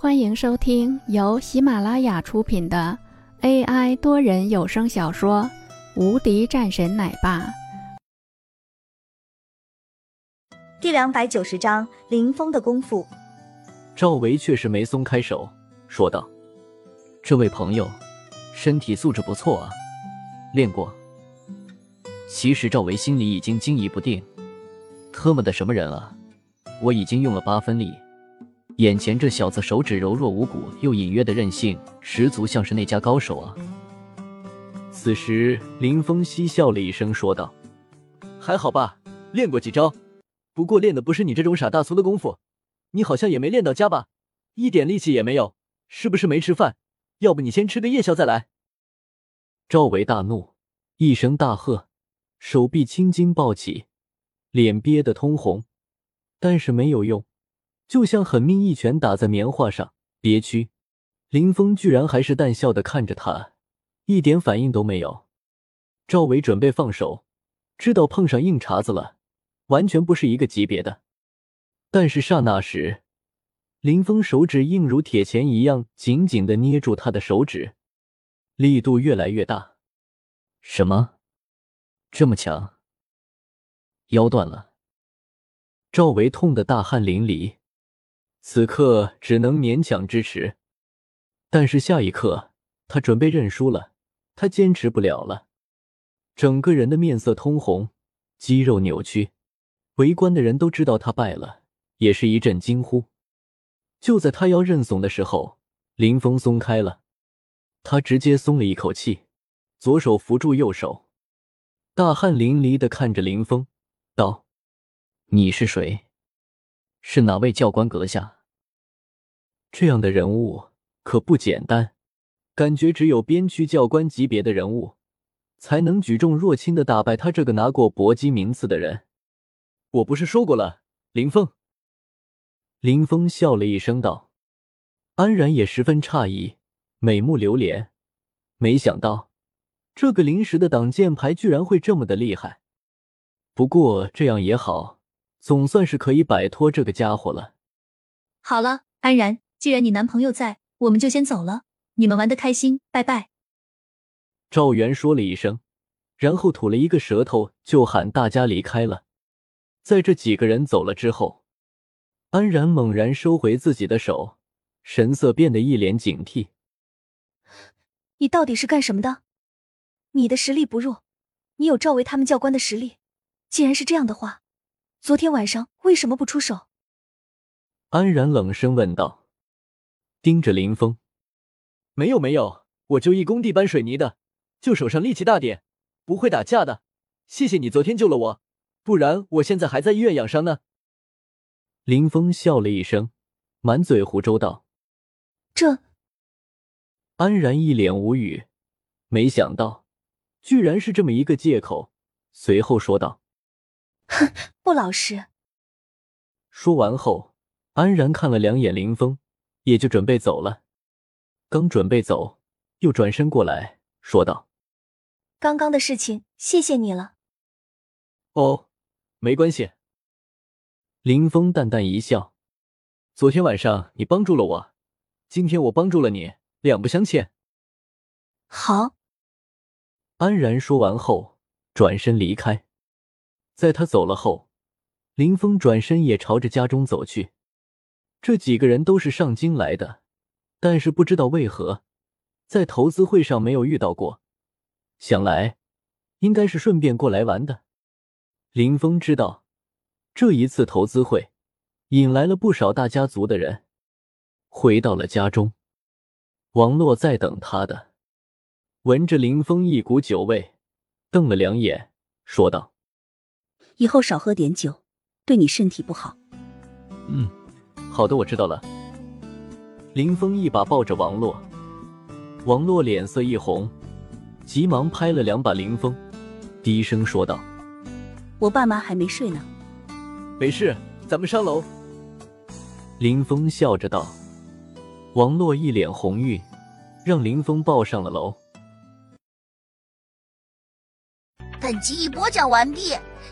欢迎收听由喜马拉雅出品的 AI 多人有声小说《无敌战神奶爸》第两百九十章林峰的功夫。赵维确实没松开手，说道：“这位朋友，身体素质不错啊，练过。”其实赵维心里已经惊疑不定，特么的什么人啊！我已经用了八分力。眼前这小子手指柔弱无骨，又隐约的韧性十足，像是那家高手啊！此时，林峰嬉笑了一声，说道：“还好吧，练过几招，不过练的不是你这种傻大粗的功夫。你好像也没练到家吧？一点力气也没有，是不是没吃饭？要不你先吃个夜宵再来。”赵伟大怒，一声大喝，手臂青筋暴起，脸憋得通红，但是没有用。就像狠命一拳打在棉花上，憋屈。林峰居然还是淡笑的看着他，一点反应都没有。赵伟准备放手，知道碰上硬茬子了，完全不是一个级别的。但是刹那时，林峰手指硬如铁钳一样，紧紧的捏住他的手指，力度越来越大。什么？这么强？腰断了？赵维痛得大汗淋漓。此刻只能勉强支持，但是下一刻他准备认输了，他坚持不了了，整个人的面色通红，肌肉扭曲，围观的人都知道他败了，也是一阵惊呼。就在他要认怂的时候，林峰松开了，他直接松了一口气，左手扶住右手，大汗淋漓的看着林峰，道：“你是谁？”是哪位教官阁下？这样的人物可不简单，感觉只有边区教官级别的人物才能举重若轻的打败他这个拿过搏击名次的人。我不是说过了，林峰。林峰笑了一声道：“安然也十分诧异，美目流连，没想到这个临时的挡箭牌居然会这么的厉害。不过这样也好。”总算是可以摆脱这个家伙了。好了，安然，既然你男朋友在，我们就先走了。你们玩的开心，拜拜。赵元说了一声，然后吐了一个舌头，就喊大家离开了。在这几个人走了之后，安然猛然收回自己的手，神色变得一脸警惕。你到底是干什么的？你的实力不弱，你有赵维他们教官的实力。既然是这样的话。昨天晚上为什么不出手？安然冷声问道，盯着林峰。没有没有，我就一工地搬水泥的，就手上力气大点，不会打架的。谢谢你昨天救了我，不然我现在还在医院养伤呢。林峰笑了一声，满嘴胡诌道：“这……”安然一脸无语，没想到居然是这么一个借口，随后说道。哼，不老实。说完后，安然看了两眼林峰，也就准备走了。刚准备走，又转身过来说道：“刚刚的事情，谢谢你了。”哦，没关系。林峰淡淡一笑：“昨天晚上你帮助了我，今天我帮助了你，两不相欠。”好。安然说完后，转身离开。在他走了后，林峰转身也朝着家中走去。这几个人都是上京来的，但是不知道为何，在投资会上没有遇到过。想来，应该是顺便过来玩的。林峰知道，这一次投资会引来了不少大家族的人。回到了家中，王洛在等他的，闻着林峰一股酒味，瞪了两眼，说道。以后少喝点酒，对你身体不好。嗯，好的，我知道了。林峰一把抱着王洛，王洛脸色一红，急忙拍了两把林峰，低声说道：“我爸妈还没睡呢。”没事，咱们上楼。林峰笑着道。王洛一脸红晕，让林峰抱上了楼。本集已播讲完毕。